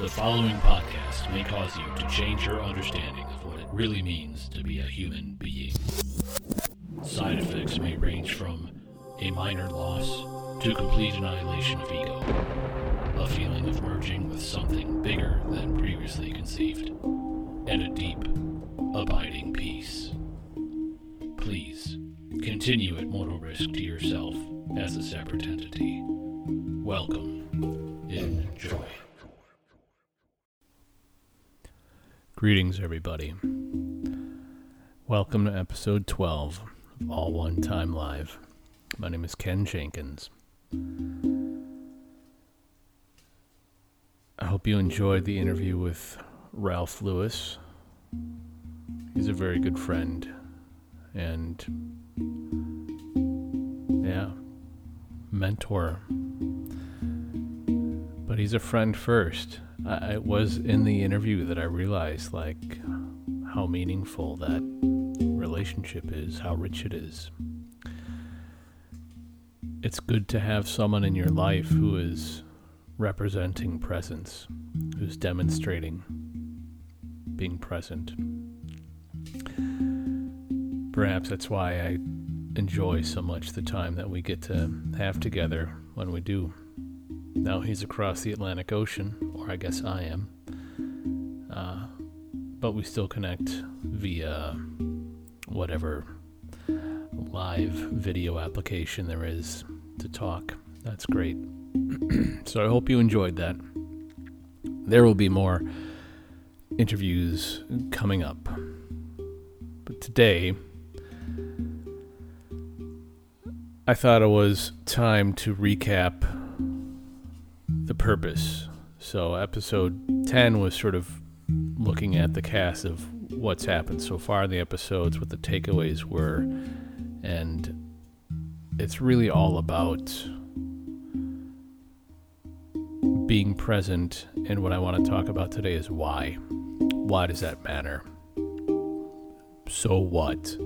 The following podcast may cause you to change your understanding of what it really means to be a human being. Side effects may range from a minor loss to complete annihilation of ego, a feeling of merging with something bigger than previously conceived, and a deep, abiding peace. Please continue at mortal risk to yourself as a separate entity. Welcome. Enjoy. Greetings, everybody. Welcome to episode 12 of All One Time Live. My name is Ken Jenkins. I hope you enjoyed the interview with Ralph Lewis. He's a very good friend. And, yeah, mentor. But he's a friend first. I, it was in the interview that I realized, like, how meaningful that relationship is, how rich it is. It's good to have someone in your life who is representing presence, who's demonstrating being present. Perhaps that's why I enjoy so much the time that we get to have together when we do. Now he's across the Atlantic Ocean, or I guess I am. Uh, but we still connect via whatever live video application there is to talk. That's great. so I hope you enjoyed that. There will be more interviews coming up. But today, I thought it was time to recap the purpose. So, episode 10 was sort of looking at the cast of what's happened so far in the episodes, what the takeaways were, and it's really all about being present. And what I want to talk about today is why. Why does that matter? So what?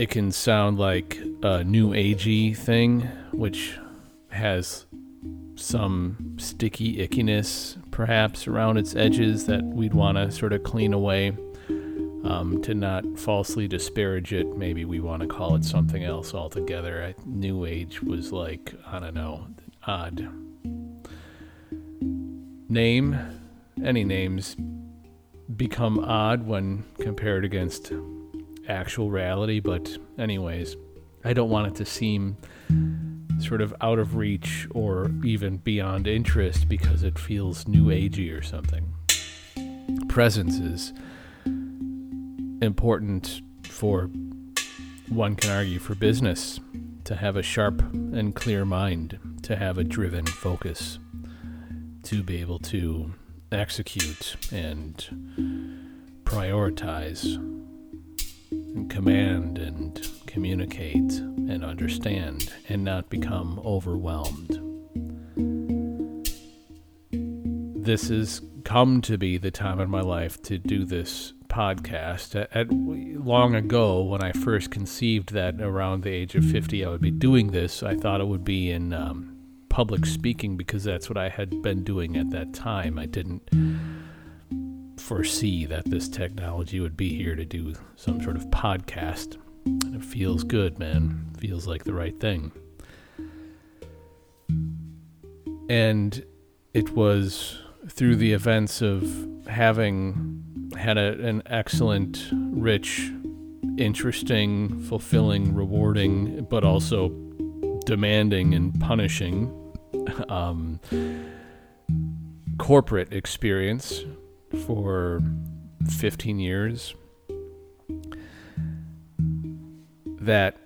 It can sound like a new agey thing, which has some sticky ickiness perhaps around its edges that we'd want to sort of clean away. Um, to not falsely disparage it, maybe we want to call it something else altogether. I, New Age was like, I don't know, odd. Name, any names become odd when compared against actual reality, but, anyways, I don't want it to seem sort of out of reach or even beyond interest because it feels new agey or something. Presence is important for, one can argue, for business to have a sharp and clear mind, to have a driven focus, to be able to execute and prioritize and command and communicate and understand and not become overwhelmed. This has come to be the time in my life to do this podcast. At, at, long ago, when I first conceived that around the age of 50 I would be doing this, I thought it would be in um, public speaking because that's what I had been doing at that time. I didn't foresee that this technology would be here to do some sort of podcast. And it feels good, man. Feels like the right thing. And it was through the events of having had a, an excellent, rich, interesting, fulfilling, rewarding, but also demanding and punishing um, corporate experience for 15 years that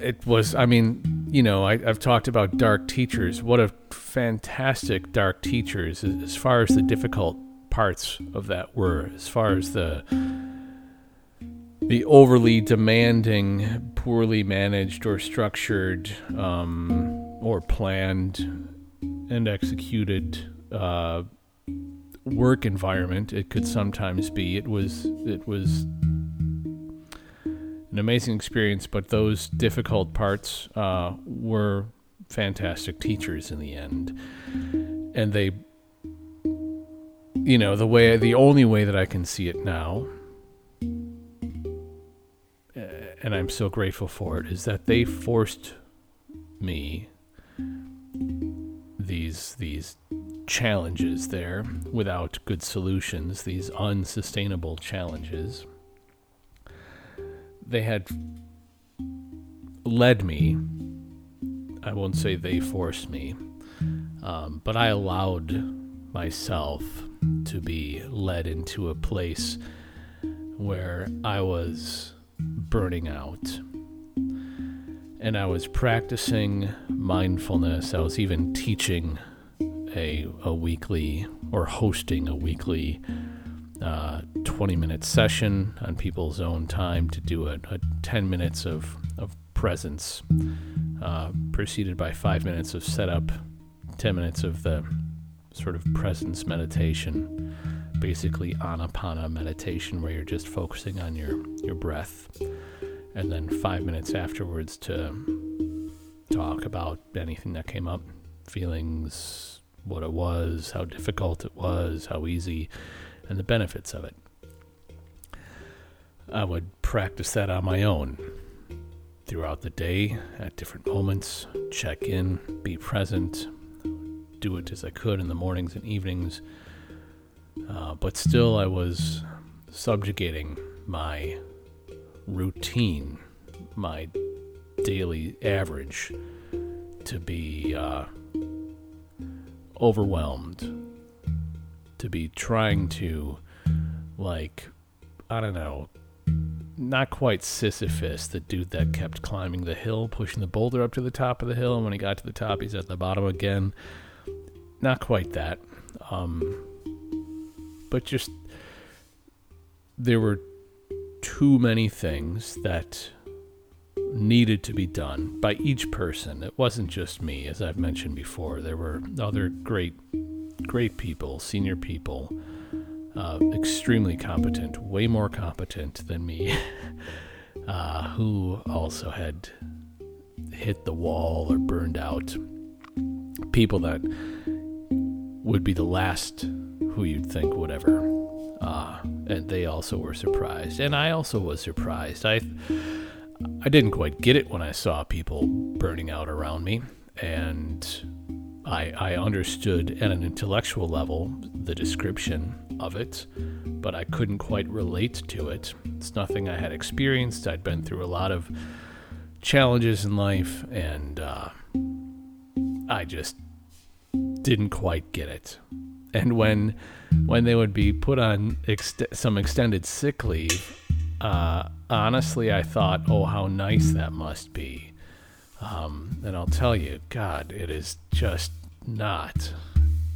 it was i mean you know I, have talked about dark teachers. What a fantastic dark teachers as far as the difficult parts of that were as far as the the overly demanding poorly managed or structured um, or planned and executed uh, work environment it could sometimes be. It was it was an amazing experience, but those difficult parts uh, were fantastic teachers in the end. and they you know the way the only way that I can see it now uh, and I'm so grateful for it is that they forced me these these challenges there without good solutions these unsustainable challenges they had led me I won't say they forced me um, but I allowed myself to be led into a place where I was burning out. And I was practicing mindfulness. I was even teaching a, a weekly or hosting a weekly uh, 20 minute session on people's own time to do a, a 10 minutes of, of presence, uh, preceded by five minutes of setup, 10 minutes of the sort of presence meditation, basically anapana meditation, where you're just focusing on your, your breath. And then five minutes afterwards to talk about anything that came up feelings, what it was, how difficult it was, how easy, and the benefits of it. I would practice that on my own throughout the day at different moments, check in, be present, do it as I could in the mornings and evenings. Uh, but still, I was subjugating my routine, my daily average, to be uh, overwhelmed, to be trying to, like, I don't know, not quite Sisyphus, the dude that kept climbing the hill, pushing the boulder up to the top of the hill, and when he got to the top, he's at the bottom again not quite that. Um, but just there were too many things that needed to be done by each person. It wasn't just me, as I've mentioned before. There were other great, great people, senior people, uh, extremely competent, way more competent than me, uh, who also had hit the wall or burned out. People that would be the last who you'd think would ever. Uh, and they also were surprised, and I also was surprised. I I didn't quite get it when I saw people burning out around me, and I I understood at an intellectual level the description of it, but I couldn't quite relate to it. It's nothing I had experienced. I'd been through a lot of challenges in life, and uh, I just didn't quite get it. And when when they would be put on ext- some extended sick leave, uh, honestly, I thought, oh, how nice that must be. Um, and I'll tell you, God, it is just not.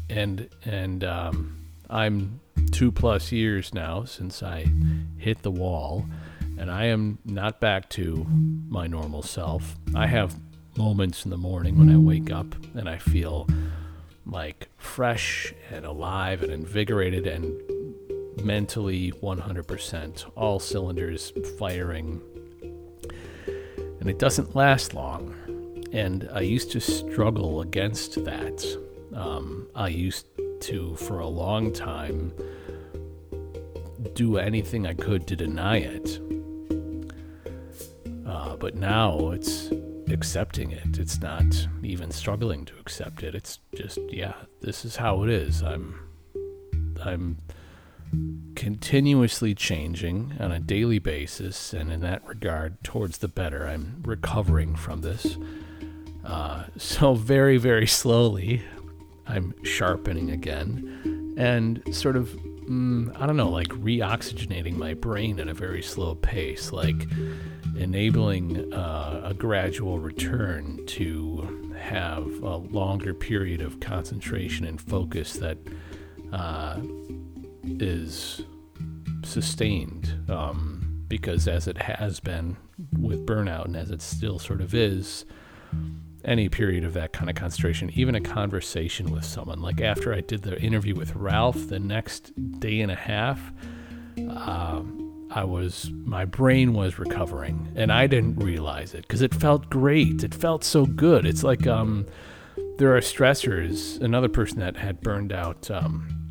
And and um, I'm two plus years now since I hit the wall, and I am not back to my normal self. I have moments in the morning when I wake up and I feel like fresh and alive and invigorated and mentally 100%, all cylinders firing. And it doesn't last long. And I used to struggle against that. Um, I used to, for a long time, do anything I could to deny it. Uh, but now it's accepting it. It's not even struggling to accept it. It's just, yeah, this is how it is. I'm I'm continuously changing on a daily basis, and in that regard, towards the better. I'm recovering from this. Uh, so, very, very slowly, I'm sharpening again and sort of, mm, I don't know, like reoxygenating my brain at a very slow pace. Like, enabling uh, a gradual return to have a longer period of concentration and focus that uh, is sustained. Um, because as it has been with burnout, and as it still sort of is, any period of that kind of concentration, even a conversation with someone, like after I did the interview with Ralph, the next day and a half, um, I was, my brain was recovering and I didn't realize it because it felt great. It felt so good. It's like, um, there are stressors. Another person that had burned out um,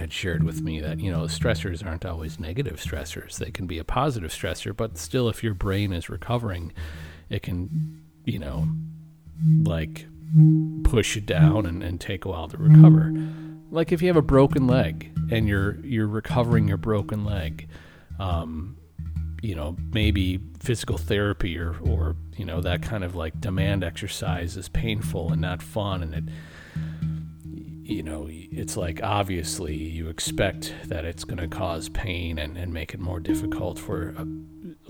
had shared with me that you know stressors aren't always negative stressors; they can be a positive stressor. But still, if your brain is recovering, it can, you know, like push you down and, and take a while to recover. Like if you have a broken leg and you're you're recovering your broken leg, um, you know, maybe physical therapy or, or, you know, that kind of like demand exercise is painful and not fun. And it, you know, it's like obviously you expect that it's going to cause pain and, and make it more difficult for a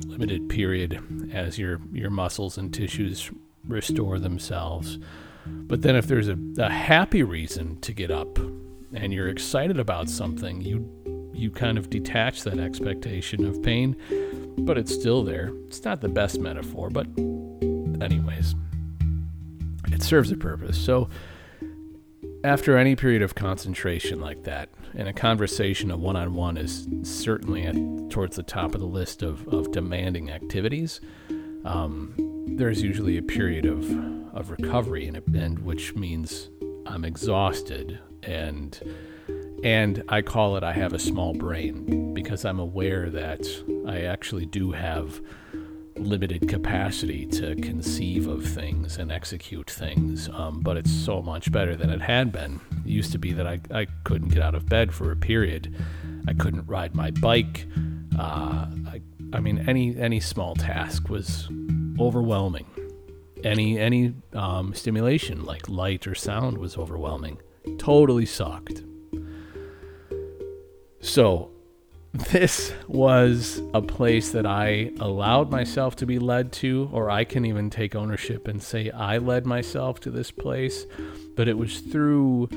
limited period as your, your muscles and tissues restore themselves. But then if there's a, a happy reason to get up and you're excited about something, you you kind of detach that expectation of pain, but it's still there. It's not the best metaphor, but anyways, it serves a purpose. So after any period of concentration like that, and a conversation, a one on one is certainly at, towards the top of the list of, of demanding activities. Um, there's usually a period of, of recovery, and, and which means I'm exhausted and and I call it I have a small brain because I'm aware that I actually do have limited capacity to conceive of things and execute things. Um, but it's so much better than it had been. It used to be that I, I couldn't get out of bed for a period. I couldn't ride my bike. Uh, I, I mean, any any small task was overwhelming. Any any um, stimulation like light or sound was overwhelming. Totally sucked. So, this was a place that I allowed myself to be led to, or I can even take ownership and say I led myself to this place. But it was through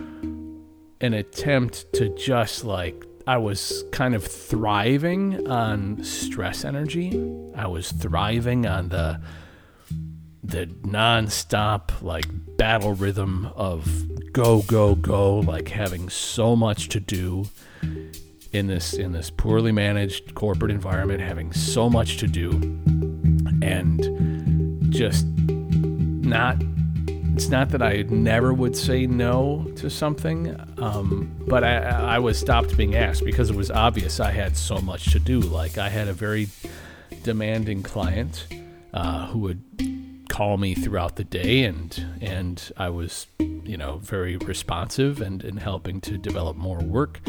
an attempt to just like, I was kind of thriving on stress energy. I was thriving on the the nonstop like battle rhythm of go go go like having so much to do in this in this poorly managed corporate environment, having so much to do, and just not. It's not that I never would say no to something, um, but I, I was stopped being asked because it was obvious I had so much to do. Like I had a very demanding client uh, who would call me throughout the day, and and I was, you know, very responsive and, and helping to develop more work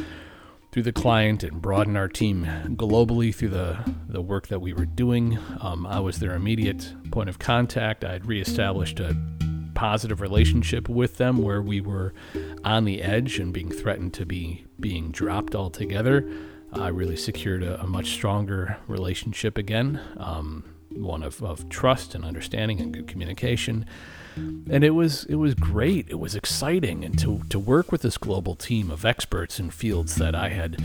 through the client and broaden our team globally through the, the work that we were doing. Um, I was their immediate point of contact. I had reestablished a positive relationship with them where we were on the edge and being threatened to be being dropped altogether. I really secured a, a much stronger relationship again, um, one of, of trust and understanding and good communication and it was it was great. It was exciting, and to to work with this global team of experts in fields that I had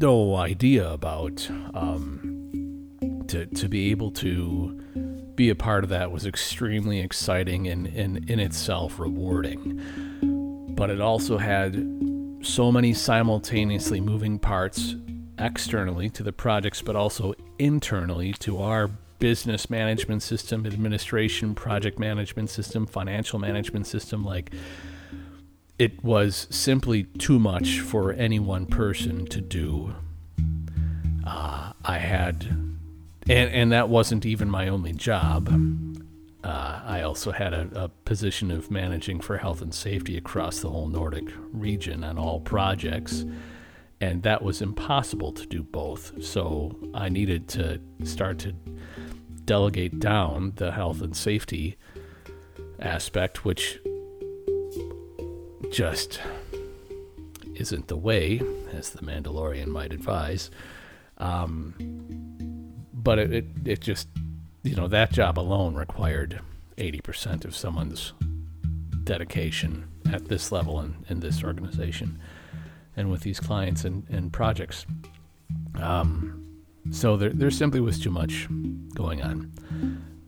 no idea about. Um, to to be able to be a part of that was extremely exciting and, and in itself rewarding. But it also had so many simultaneously moving parts externally to the projects, but also internally to our business management system, administration, project management system, financial management system. Like, it was simply too much for any one person to do. Uh, I had, and, and that wasn't even my only job. Uh, I also had a, a, position of managing for health and safety across the whole Nordic region on all projects. And that was impossible to do both. So I needed to start to delegate down the health and safety aspect, which just isn't the way, as the Mandalorian might advise. Um, but it, it, it just, you know, that job alone required 80% of someone's dedication at this level in, in this organization and with these clients and, and projects. Um, so there, there simply was too much going on.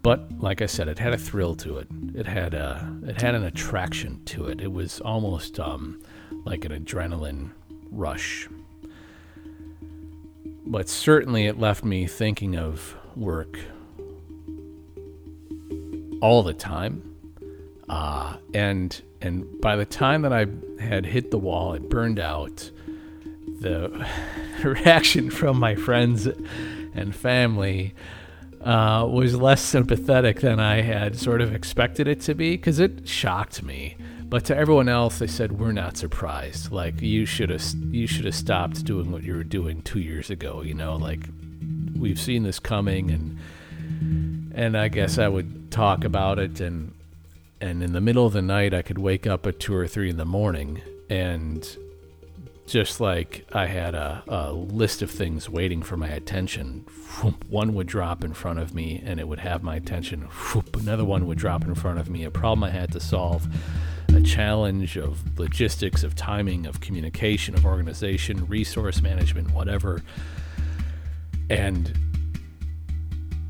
But like I said, it had a thrill to it. It had a, it had an attraction to it. It was almost um, like an adrenaline rush. But certainly, it left me thinking of work all the time. Uh, and and by the time that I had hit the wall, it burned out. The reaction from my friends and family uh, was less sympathetic than I had sort of expected it to be because it shocked me. But to everyone else, they said we're not surprised. Like you should have you should have stopped doing what you were doing two years ago. You know, like we've seen this coming, and and I guess I would talk about it, and and in the middle of the night, I could wake up at two or three in the morning, and just like I had a, a list of things waiting for my attention. One would drop in front of me and it would have my attention. Another one would drop in front of me, a problem I had to solve, a challenge of logistics, of timing, of communication, of organization, resource management, whatever. And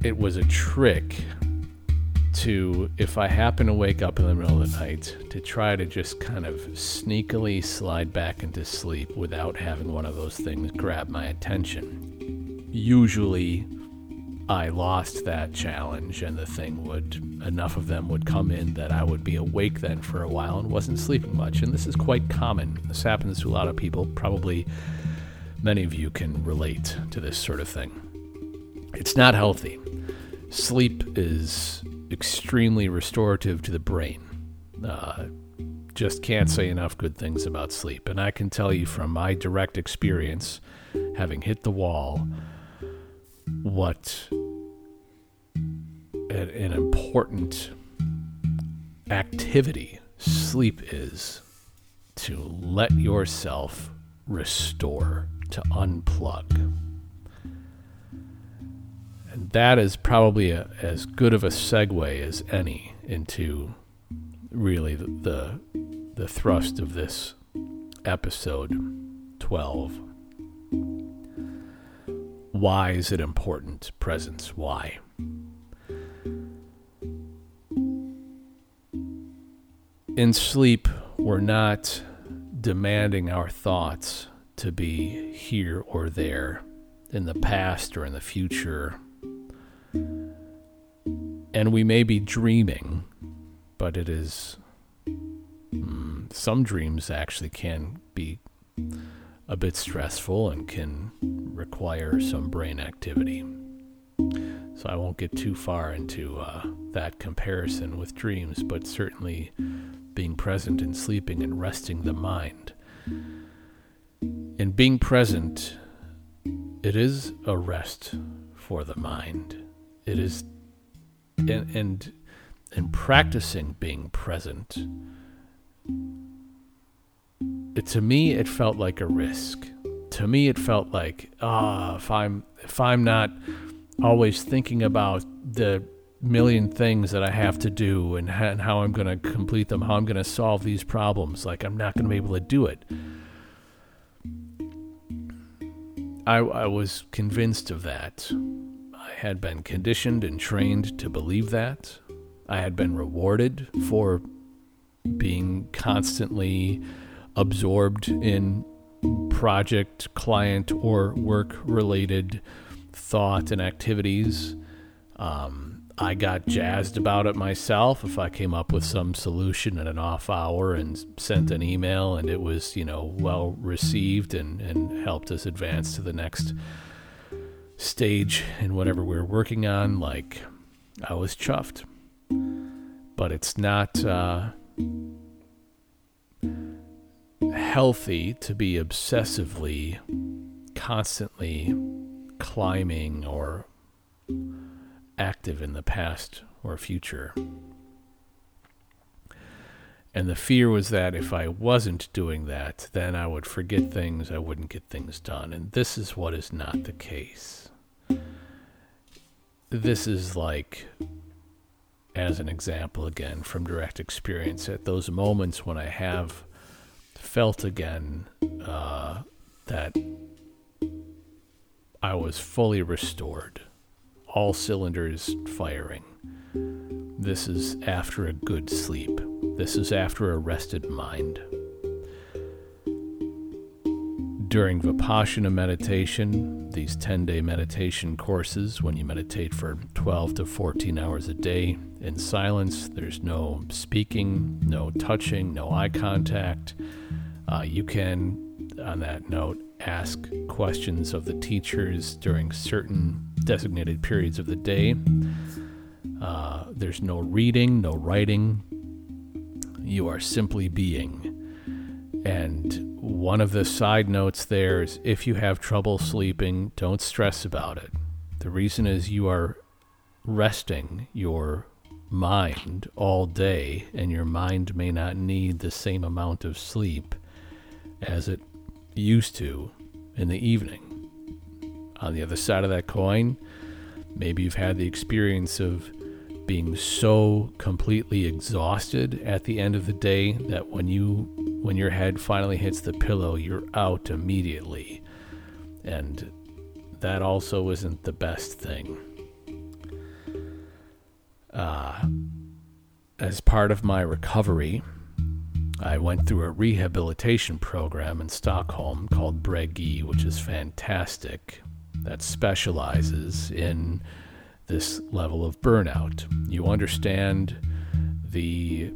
it was a trick to, if I happen to wake up in the middle of the night, to try to just kind of sneakily slide back into sleep without having one of those things grab my attention. Usually, I lost that challenge, and the thing would, enough of them would come in that I would be awake then for a while and wasn't sleeping much. And this is quite common. This happens to a lot of people. Probably many of you can relate to this sort of thing. It's not healthy. Sleep is extremely restorative to the brain. Uh, just can't say enough good things about sleep. And I can tell you from my direct experience, having hit the wall, what an, an important activity sleep is to let yourself restore, to unplug that is probably a, as good of a segue as any into really the, the, the thrust of this episode 12. Why is it important? Presence. Why? In sleep, we're not demanding our thoughts to be here or there in the past or in the future and we may be dreaming, but it is. Mm, some dreams actually can be a bit stressful and can require some brain activity. So I won't get too far into uh, that comparison with dreams, but certainly being present and sleeping and resting the mind. In being present, it is a rest for the mind. It is and and and practicing being present it, to me it felt like a risk. To me it felt like ah if i'm if i'm not always thinking about the million things that i have to do and, and how i'm going to complete them how i'm going to solve these problems like i'm not going to be able to do it. I, I was convinced of that had been conditioned and trained to believe that. I had been rewarded for being constantly absorbed in project, client, or work related thought and activities. Um, I got jazzed about it myself if I came up with some solution at an off hour and sent an email and it was, you know, well received and, and helped us advance to the next stage in whatever we are working on, like I was chuffed. But it's not uh, healthy to be obsessively, constantly climbing or active in the past or future. And the fear was that if I wasn't doing that, then I would forget things, I wouldn't get things done. And this is what is not the case this is like as an example again from direct experience at those moments when I have felt again uh, that I was fully restored, all cylinders firing. This is after a good sleep. This is after a rested mind. During Vipassana meditation, these 10 day meditation courses, when you meditate for 12 to 14 hours a day in silence, there's no speaking, no touching, no eye contact. Uh, you can, on that note, ask questions of the teachers during certain designated periods of the day. Uh, there's no reading, no writing. You are simply being. And one of the side notes there is if you have trouble sleeping, don't stress about it. The reason is you are resting your mind all day, and your mind may not need the same amount of sleep as it used to in the evening. On the other side of that coin, maybe you've had the experience of being so completely exhausted at the end of the day that when you when your head finally hits the pillow, you're out immediately. And that also isn't the best thing. Uh, as part of my recovery, I went through a rehabilitation program in Stockholm called Bregi, which is fantastic, that specializes in this level of burnout. You understand the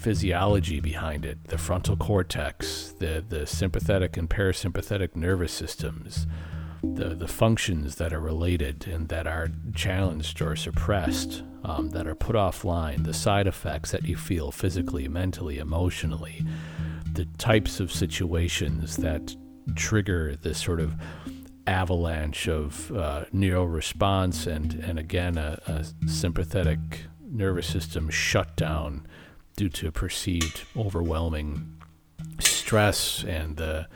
physiology behind it, the frontal cortex, the, the sympathetic and parasympathetic nervous systems, the, the functions that are related and that are challenged or suppressed, um, that are put offline, the side effects that you feel physically, mentally, emotionally, the types of situations that trigger this sort of avalanche of uh, neural response and, and again, a, a sympathetic nervous system shutdown due to perceived overwhelming stress and the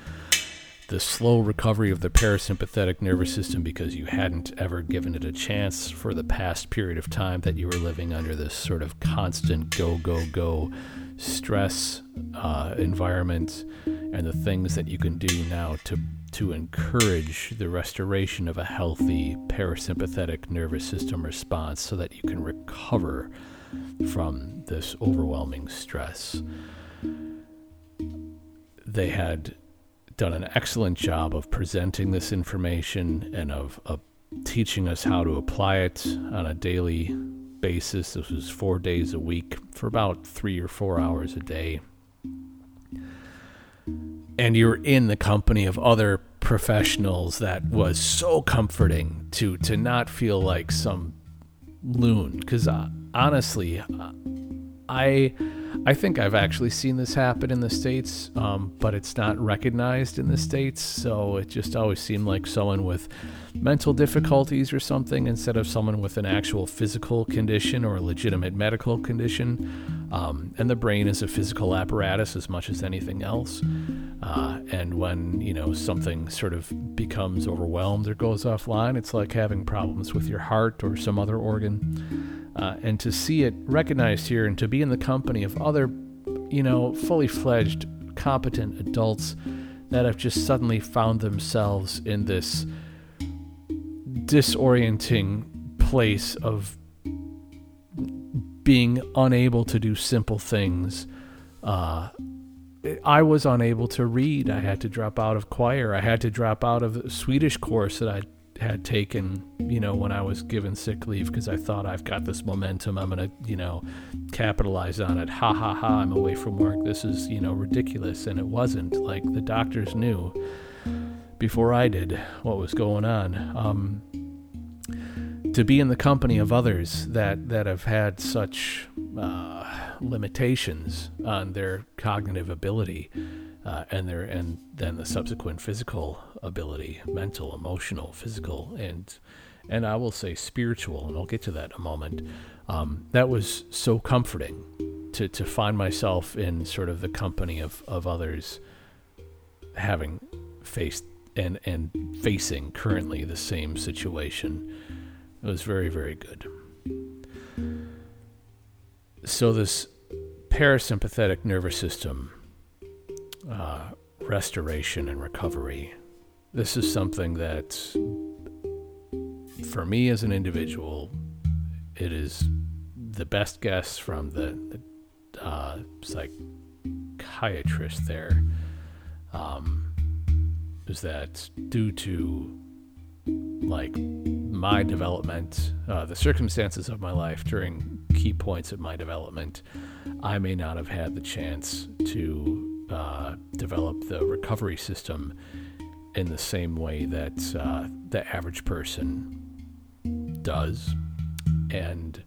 the slow recovery of the parasympathetic nervous system because you hadn't ever given it a chance for the past period of time that you were living under this sort of constant go go go stress uh, environment and the things that you can do now to to encourage the restoration of a healthy parasympathetic nervous system response so that you can recover from this overwhelming stress. They had done an excellent job of presenting this information and of, of teaching us how to apply it on a daily basis. This was four days a week for about three or four hours a day. And you're in the company of other professionals that was so comforting to to not feel like some loon because uh, honestly i i think i've actually seen this happen in the states um, but it's not recognized in the states so it just always seemed like someone with mental difficulties or something instead of someone with an actual physical condition or a legitimate medical condition. Um, and the brain is a physical apparatus as much as anything else. Uh, and when you know something sort of becomes overwhelmed or goes offline, it's like having problems with your heart or some other organ. Uh, and to see it recognized here and to be in the company of other, you know, fully fledged, competent adults that have just suddenly found themselves in this disorienting place of being unable to do simple things. Uh, I was unable to read. I had to drop out of choir. I had to drop out of the Swedish course that I had taken, you know, when I was given sick leave because I thought I've got this momentum. I'm going to, you know, capitalize on it. Ha ha ha. I'm away from work. This is, you know, ridiculous. And it wasn't. Like the doctors knew before I did what was going on. Um, to be in the company of others that, that have had such uh, limitations on their cognitive ability uh, and their and then the subsequent physical ability, mental, emotional, physical, and and I will say spiritual, and I'll get to that in a moment. Um, that was so comforting to to find myself in sort of the company of of others having faced and and facing currently the same situation. It was very very good. So this parasympathetic nervous system uh, restoration and recovery. This is something that, for me as an individual, it is the best guess from the, the uh, psychiatrist there. Um, is that due to like my development, uh, the circumstances of my life during key points of my development, I may not have had the chance to uh, develop the recovery system in the same way that uh, the average person does. And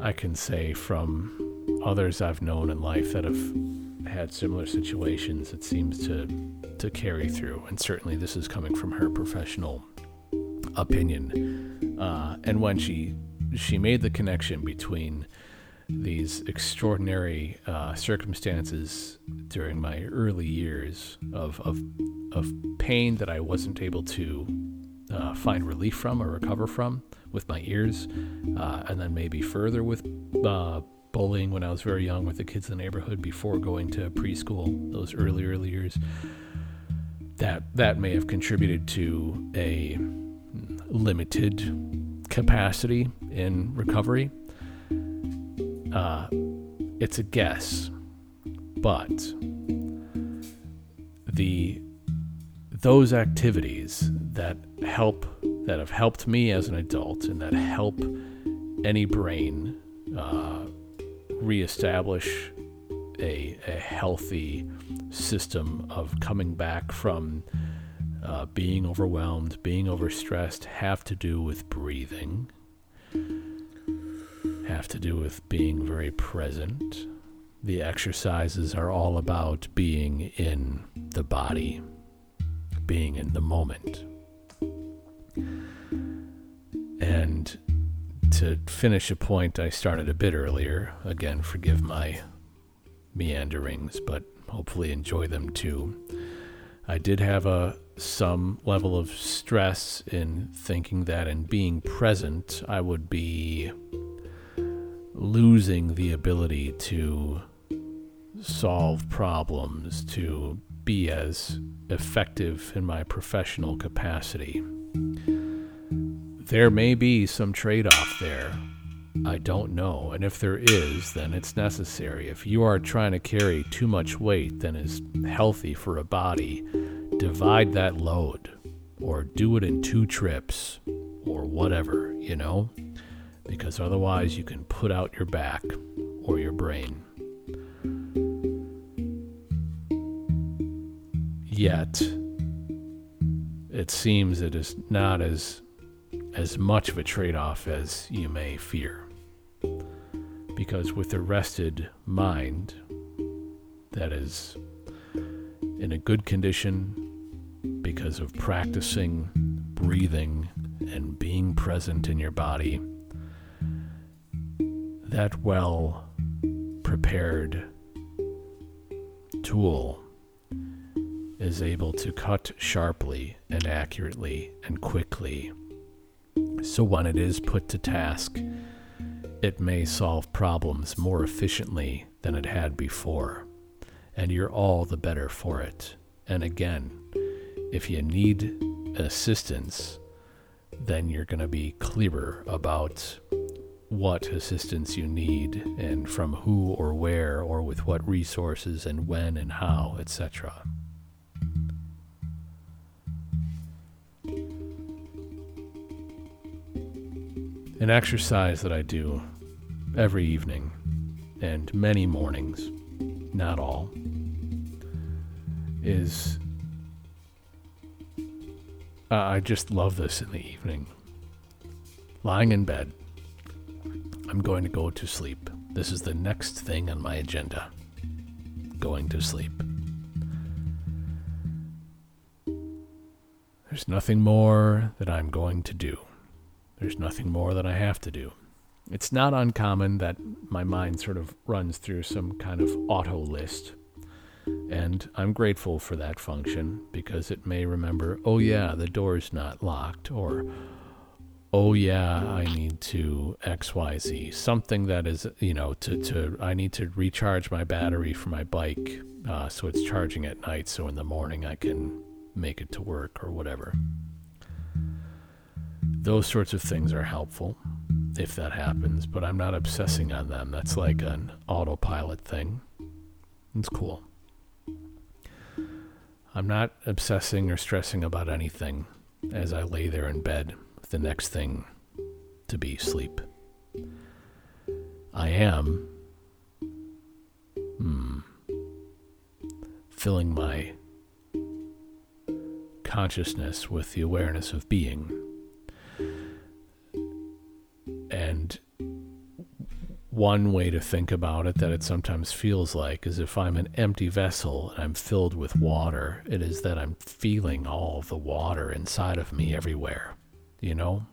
I can say from others I've known in life that have had similar situations, it seems to to carry through. And certainly, this is coming from her professional opinion. Uh, and when she she made the connection between these extraordinary uh, circumstances during my early years of, of, of pain that I wasn't able to uh, find relief from or recover from with my ears, uh, and then maybe further with uh, bullying when I was very young with the kids in the neighborhood before going to preschool, those early, early years. That, that may have contributed to a limited capacity in recovery. Uh, it's a guess, but the those activities that help that have helped me as an adult and that help any brain uh, reestablish a, a healthy system of coming back from uh, being overwhelmed, being overstressed have to do with breathing, have to do with being very present. The exercises are all about being in the body, being in the moment. And to finish a point I started a bit earlier, again, forgive my meanderings, but hopefully enjoy them too. I did have a some level of stress in thinking that in being present, I would be losing the ability to solve problems, to be as effective in my professional capacity. There may be some trade off there. I don't know. And if there is, then it's necessary. If you are trying to carry too much weight than is healthy for a body, divide that load or do it in two trips or whatever, you know? Because otherwise you can put out your back or your brain. Yet, it seems it is not as as much of a trade-off as you may fear. Because with a rested mind that is in a good condition because of practicing breathing and being present in your body, that well prepared tool is able to cut sharply and accurately and quickly. So when it is put to task, it may solve problems more efficiently than it had before, and you're all the better for it. And again, if you need assistance, then you're going to be clearer about what assistance you need and from who or where or with what resources and when and how, etc. An exercise that I do every evening and many mornings, not all, is uh, I just love this in the evening. Lying in bed, I'm going to go to sleep. This is the next thing on my agenda going to sleep. There's nothing more that I'm going to do. There's nothing more that I have to do. It's not uncommon that my mind sort of runs through some kind of auto list and I'm grateful for that function because it may remember, oh, yeah, the door's not locked, or oh, yeah, I need to XYZ. Something that is, you know, to, to I need to recharge my battery for my bike uh, so it's charging at night so in the morning I can make it to work or whatever. Those sorts of things are helpful if that happens, but I'm not obsessing on them. That's like an autopilot thing. It's cool. I'm not obsessing or stressing about anything as I lay there in bed the next thing to be sleep. I am hmm, filling my consciousness with the awareness of being. And one way to think about it that it sometimes feels like is if I'm an empty vessel and I'm filled with water, it is that I'm feeling all the water inside of me everywhere. You know?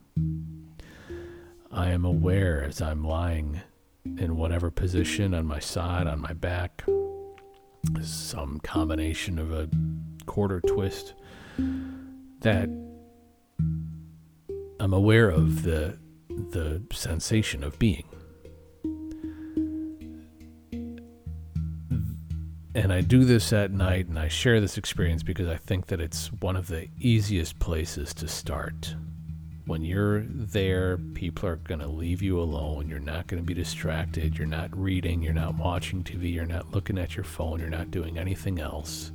I am aware as I'm lying in whatever position on my side, on my back, some combination of a quarter twist, that I'm aware of the the sensation of being. And I do this at night and I share this experience because I think that it's one of the easiest places to start. When you're there, people are going to leave you alone. You're not going to be distracted. You're not reading. You're not watching TV. You're not looking at your phone. You're not doing anything else.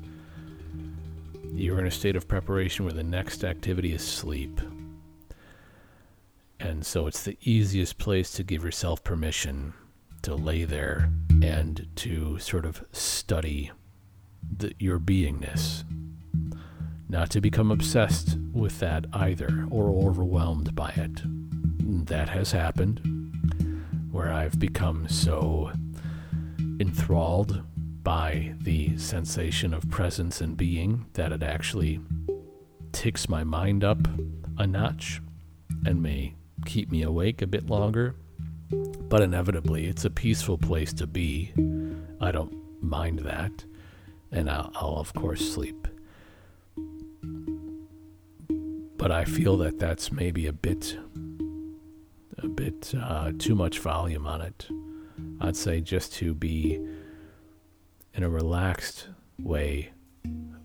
You're in a state of preparation where the next activity is sleep. And so it's the easiest place to give yourself permission to lay there and to sort of study the, your beingness. Not to become obsessed with that either or overwhelmed by it. That has happened where I've become so enthralled by the sensation of presence and being that it actually ticks my mind up a notch and may keep me awake a bit longer but inevitably, it's a peaceful place to be. I don't mind that. And I'll, I'll of course, sleep. But I feel that that's maybe a bit, a bit uh, too much volume on it. I'd say just to be in a relaxed way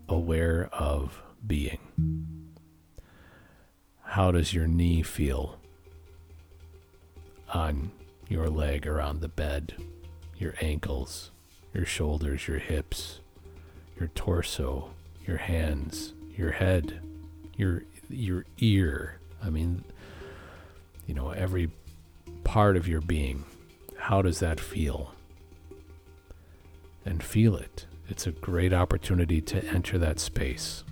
aware of being. How does your knee feel on your leg around the bed, your ankles, your shoulders, your hips, your torso, your hands, your head, your your ear. I mean, you know, every part of your being. How does that feel? And feel it. It's a great opportunity to enter that space.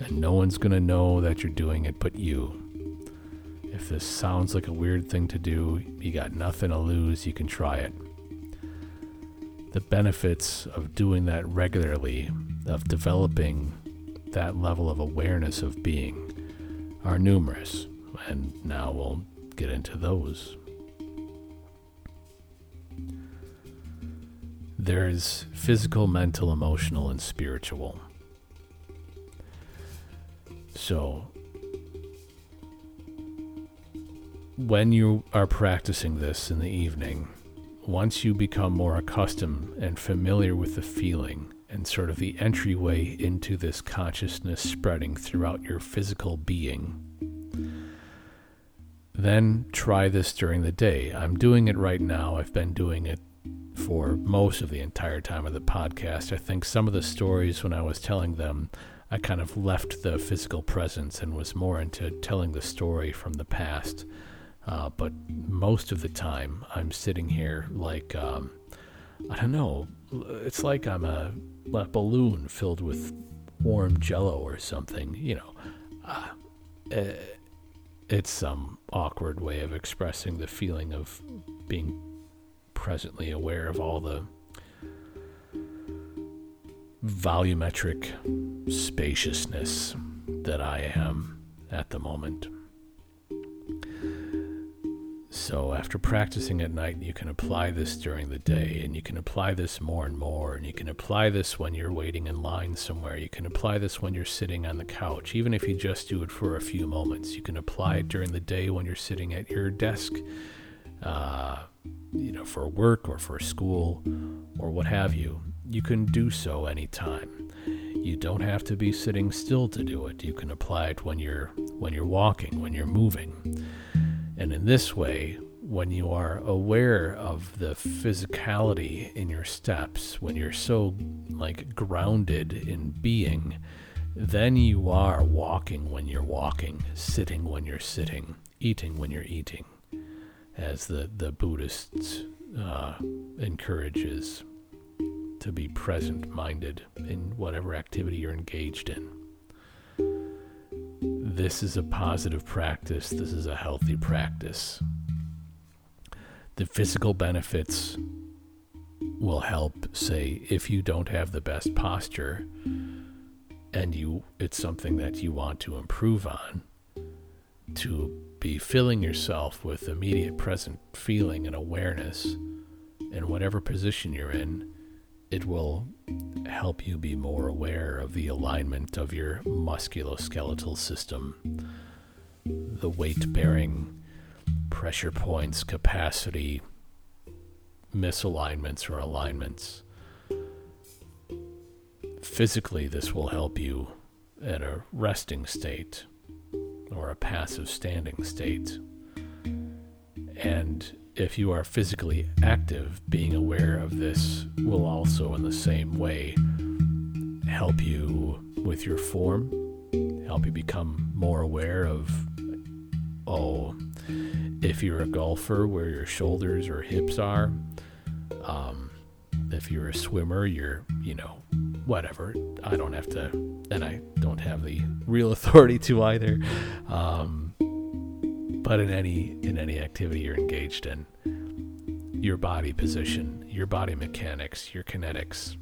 And no one's going to know that you're doing it but you. If this sounds like a weird thing to do, you got nothing to lose, you can try it. The benefits of doing that regularly, of developing that level of awareness of being, are numerous, and now we'll get into those. There's physical, mental, emotional, and spiritual. So, when you are practicing this in the evening, once you become more accustomed and familiar with the feeling and sort of the entryway into this consciousness spreading throughout your physical being, then try this during the day. I'm doing it right now. I've been doing it for most of the entire time of the podcast. I think some of the stories, when I was telling them, I kind of left the physical presence and was more into telling the story from the past. Uh, but most of the time, I'm sitting here like, um, I don't know, it's like I'm a, a, balloon filled with warm jello or something, you know. Uh, it's some awkward way of expressing the feeling of being presently aware of all the volumetric spaciousness that I am at the moment. So, after practicing at night, you can apply this during the day, and you can apply this more and more. And you can apply this when you're waiting in line somewhere. You can apply this when you're sitting on the couch, even if you just do it for a few moments. You can apply it during the day when you're sitting at your desk, uh, you know, for work or for school or what have you. You can do so anytime. You don't have to be sitting still to do it. You can apply it when you're when you're walking, when you're moving. And in this way, when you are aware of the physicality in your steps, when you're so like grounded in being, then you are walking when you're walking, sitting when you're sitting, eating when you're eating, as the, the Buddhists uh, encourages to be present minded in whatever activity you're engaged in. This is a positive practice. This is a healthy practice the physical benefits will help say if you don't have the best posture and you it's something that you want to improve on to be filling yourself with immediate present feeling and awareness in whatever position you're in it will help you be more aware of the alignment of your musculoskeletal system the weight bearing pressure points, capacity, misalignments, or alignments. Physically, this will help you at a resting state or a passive standing state. And if you are physically active, being aware of this will also, in the same way, help you with your form, help you become more aware of, oh, if you're a golfer, where your shoulders or hips are. Um, if you're a swimmer, you're, you know, whatever. I don't have to, and I don't have the real authority to either. Um, but in any in any activity you're engaged in, your body position, your body mechanics, your kinetics,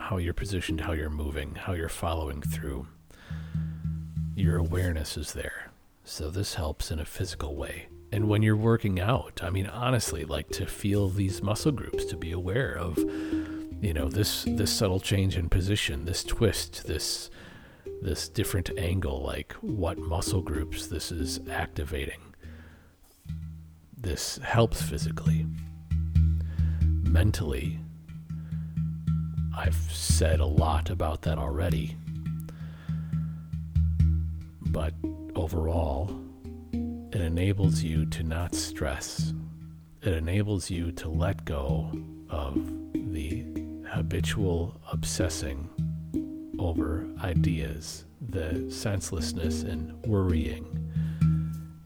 how you're positioned, how you're moving, how you're following through, your awareness is there. So this helps in a physical way. And when you're working out, I mean honestly, like to feel these muscle groups, to be aware of you know, this this subtle change in position, this twist, this this different angle, like what muscle groups this is activating. This helps physically. Mentally, I've said a lot about that already. But overall, it enables you to not stress. It enables you to let go of the habitual obsessing over ideas, the senselessness and worrying,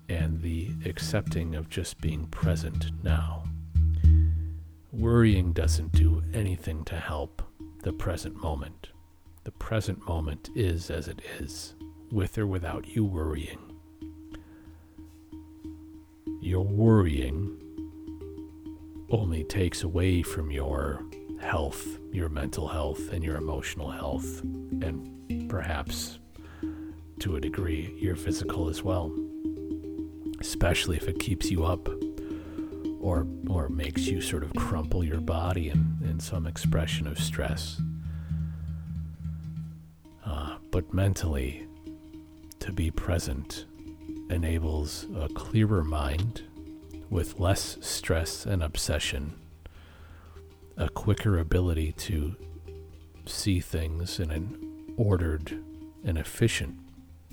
and the accepting of just being present now. Worrying doesn't do anything to help the present moment. The present moment is as it is with or without you worrying. Your worrying only takes away from your health, your mental health, and your emotional health, and perhaps to a degree your physical as well. Especially if it keeps you up or or makes you sort of crumple your body in, in some expression of stress. Uh, but mentally, to be present enables a clearer mind with less stress and obsession, a quicker ability to see things in an ordered and efficient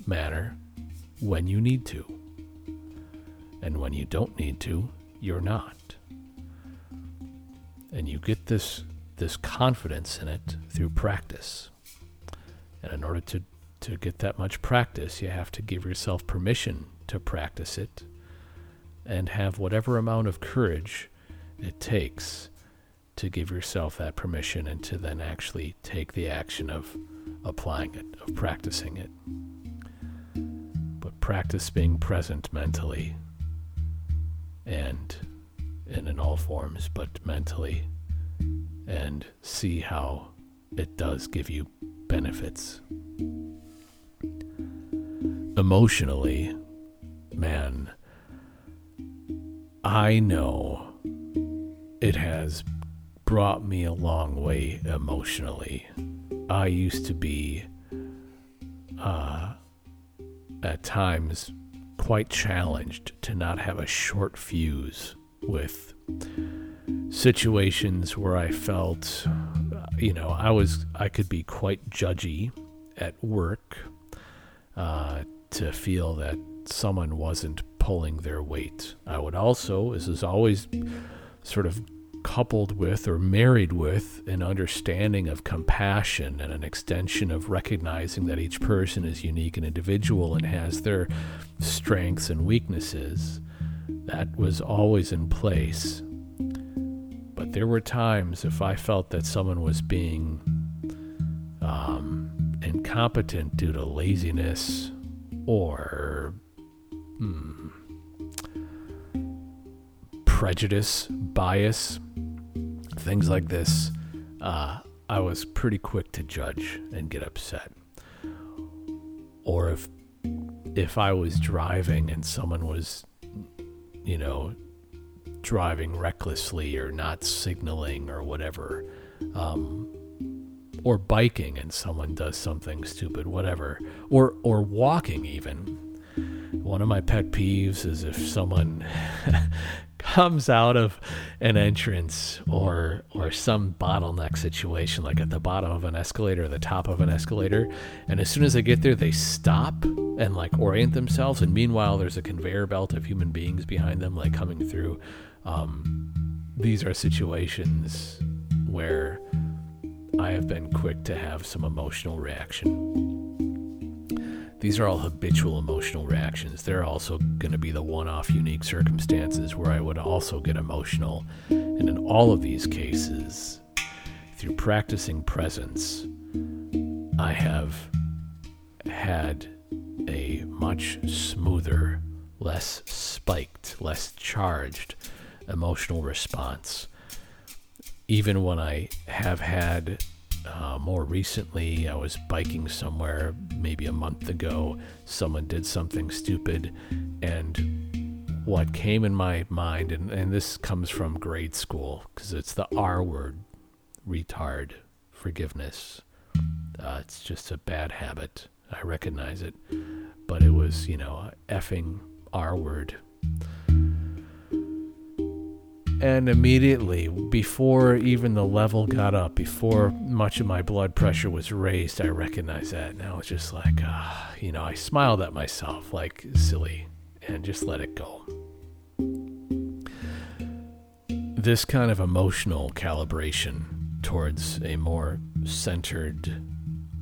manner when you need to. And when you don't need to, you're not. And you get this this confidence in it through practice. And in order to to get that much practice, you have to give yourself permission to practice it and have whatever amount of courage it takes to give yourself that permission and to then actually take the action of applying it, of practicing it. But practice being present mentally and, and in all forms, but mentally, and see how it does give you benefits emotionally, man, I know it has brought me a long way emotionally. I used to be, uh, at times, quite challenged to not have a short fuse with situations where I felt, you know, I was, I could be quite judgy at work, uh, to feel that someone wasn't pulling their weight. I would also, this is always sort of coupled with or married with an understanding of compassion and an extension of recognizing that each person is unique and individual and has their strengths and weaknesses. That was always in place. But there were times if I felt that someone was being um, incompetent due to laziness or hmm, prejudice, bias, things like this, uh, I was pretty quick to judge and get upset. Or if if I was driving and someone was, you know, driving recklessly or not signaling or whatever, um, or biking and someone does something stupid, whatever, or or walking even. One of my pet peeves is if someone comes out of an entrance or or some bottleneck situation like at the bottom of an escalator or the top of an escalator and as soon as they get there they stop and like orient themselves. And meanwhile there's a conveyor belt of human beings behind them like coming through. Um, these are situations where i have been quick to have some emotional reaction these are all habitual emotional reactions. They're also going to be the one off unique circumstances where I would also get emotional. And in all of these cases, through practicing presence, I have had a much smoother, less spiked, less charged emotional response. Even when I have had uh, more recently, I was biking somewhere maybe a month ago. Someone did something stupid, and what came in my mind, and, and this comes from grade school, because it's the R word retard, forgiveness. Uh, it's just a bad habit. I recognize it. But it was, you know, effing R word and immediately, before even the level got up, before much of my blood pressure was raised, I recognized that. Now it's just like, uh, you know, I smiled at myself like silly and just let it go. This kind of emotional calibration towards a more centered,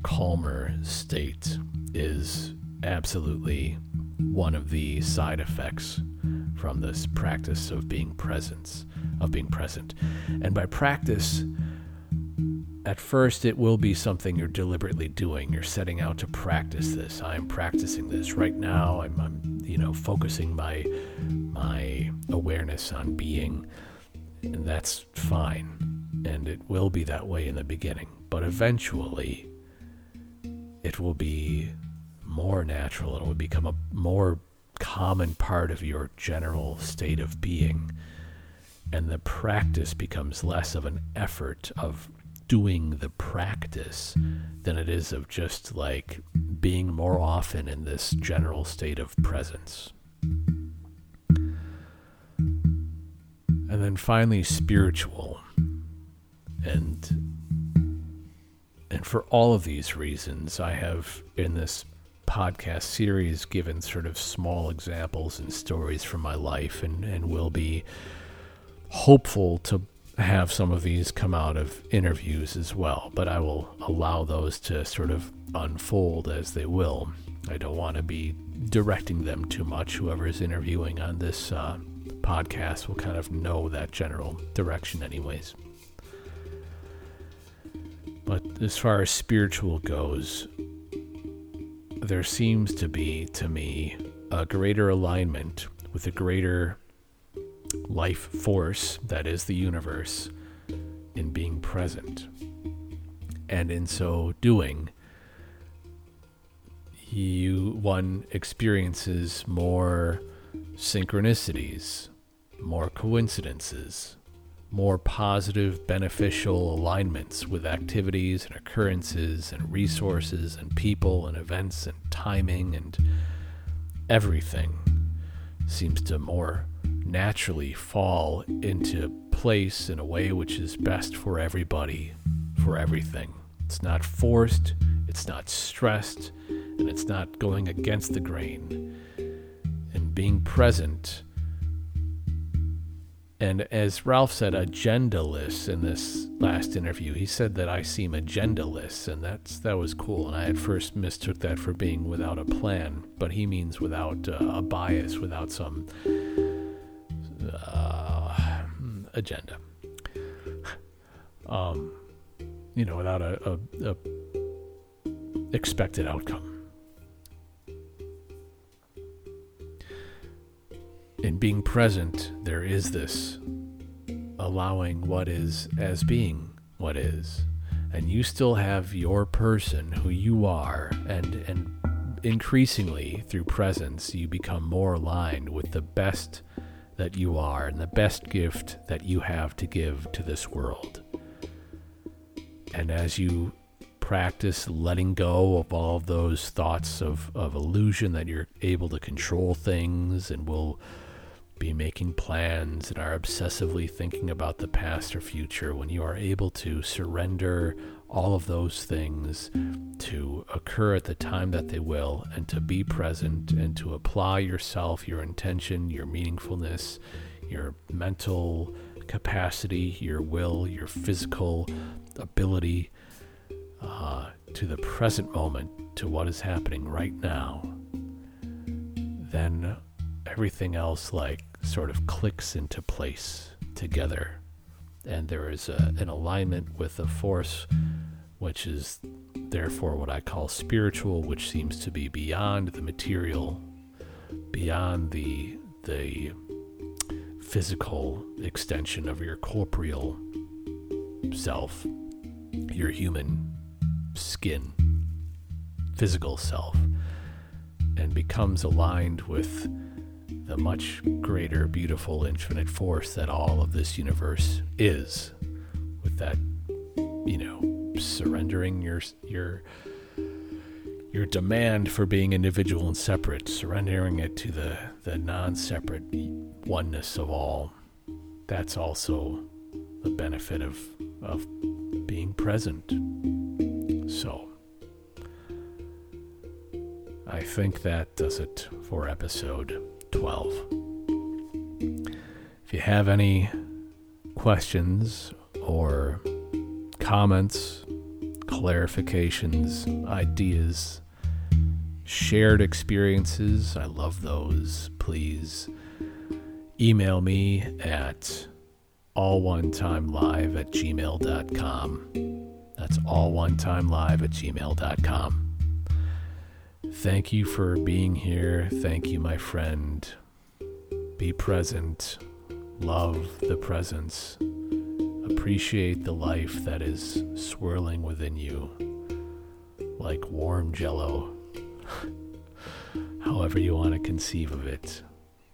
calmer state is absolutely one of the side effects from this practice of being presence, of being present. And by practice, at first it will be something you're deliberately doing. You're setting out to practice this. I'm practicing this right now. I'm, I'm you know, focusing my my awareness on being, and that's fine. And it will be that way in the beginning, but eventually, it will be more natural. It will become a more common part of your general state of being. And the practice becomes less of an effort of doing the practice than it is of just like being more often in this general state of presence. And then finally, spiritual. And and for all of these reasons, I have in this podcast series given sort of small examples and stories from my life and, and will be hopeful to have some of these come out of interviews as well, but I will allow those to sort of unfold as they will. I don't want to be directing them too much. Whoever is interviewing on this uh, podcast will kind of know that general direction, anyways. But as far as spiritual goes, there seems to be, to me, a greater alignment with a greater life force that is the universe in being present. And in so doing, you one experiences more synchronicities, more coincidences, more positive, beneficial alignments with activities and occurrences and resources and people and events and timing and everything seems to more naturally fall into place in a way which is best for everybody, for everything. It's not forced, it's not stressed, and it's not going against the grain. And being present and as Ralph said, agendaless in this last interview, he said that I seem agendaless, and that's that was cool. And I at first mistook that for being without a plan, but he means without uh, a bias, without some uh, agenda. Um, you know, without a, a, a expected outcome. In being present, there is this allowing what is as being what is. And you still have your person who you are, and, and increasingly through presence, you become more aligned with the best that you are and the best gift that you have to give to this world. And as you practice letting go of all of those thoughts of, of illusion that you're able to control things and will be making plans and are obsessively thinking about the past or future, when you are able to surrender all of those things to occur at the time that they will, and to be present and to apply yourself, your intention, your meaningfulness, your mental capacity, your will, your physical ability uh, to the present moment, to what is happening right now, then everything else like sort of clicks into place together. And there is a, an alignment with a force which is therefore what I call spiritual, which seems to be beyond the material, beyond the the physical extension of your corporeal self, your human skin, physical self, and becomes aligned with the much greater, beautiful, infinite force that all of this universe is. With that, you know, surrendering your your your demand for being individual and separate, surrendering it to the the non-separate oneness of all. That's also the benefit of of being present. So. I think that does it for episode 12. If you have any questions or comments, clarifications, ideas, shared experiences, I love those. Please email me at all one time live at gmail.com. That's all one time live at gmail.com. Thank you for being here. Thank you, my friend. Be present. Love the presence. Appreciate the life that is swirling within you like warm jello. However, you want to conceive of it.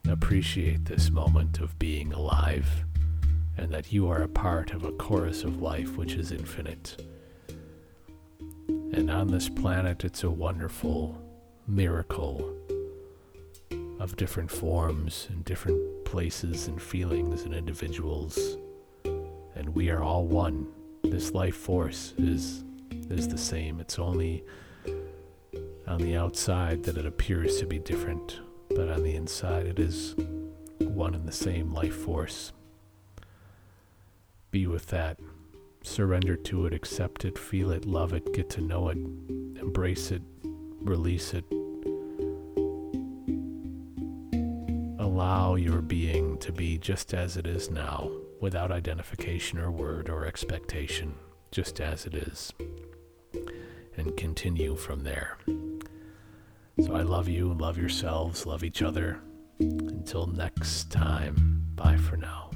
Appreciate this moment of being alive and that you are a part of a chorus of life which is infinite. And on this planet, it's a wonderful miracle of different forms and different places and feelings and individuals. And we are all one. This life force is is the same. It's only on the outside that it appears to be different, but on the inside it is one and the same life force. Be with that. Surrender to it, accept it, feel it, love it, get to know it, embrace it, release it. Allow your being to be just as it is now, without identification or word or expectation, just as it is. And continue from there. So I love you, love yourselves, love each other. Until next time, bye for now.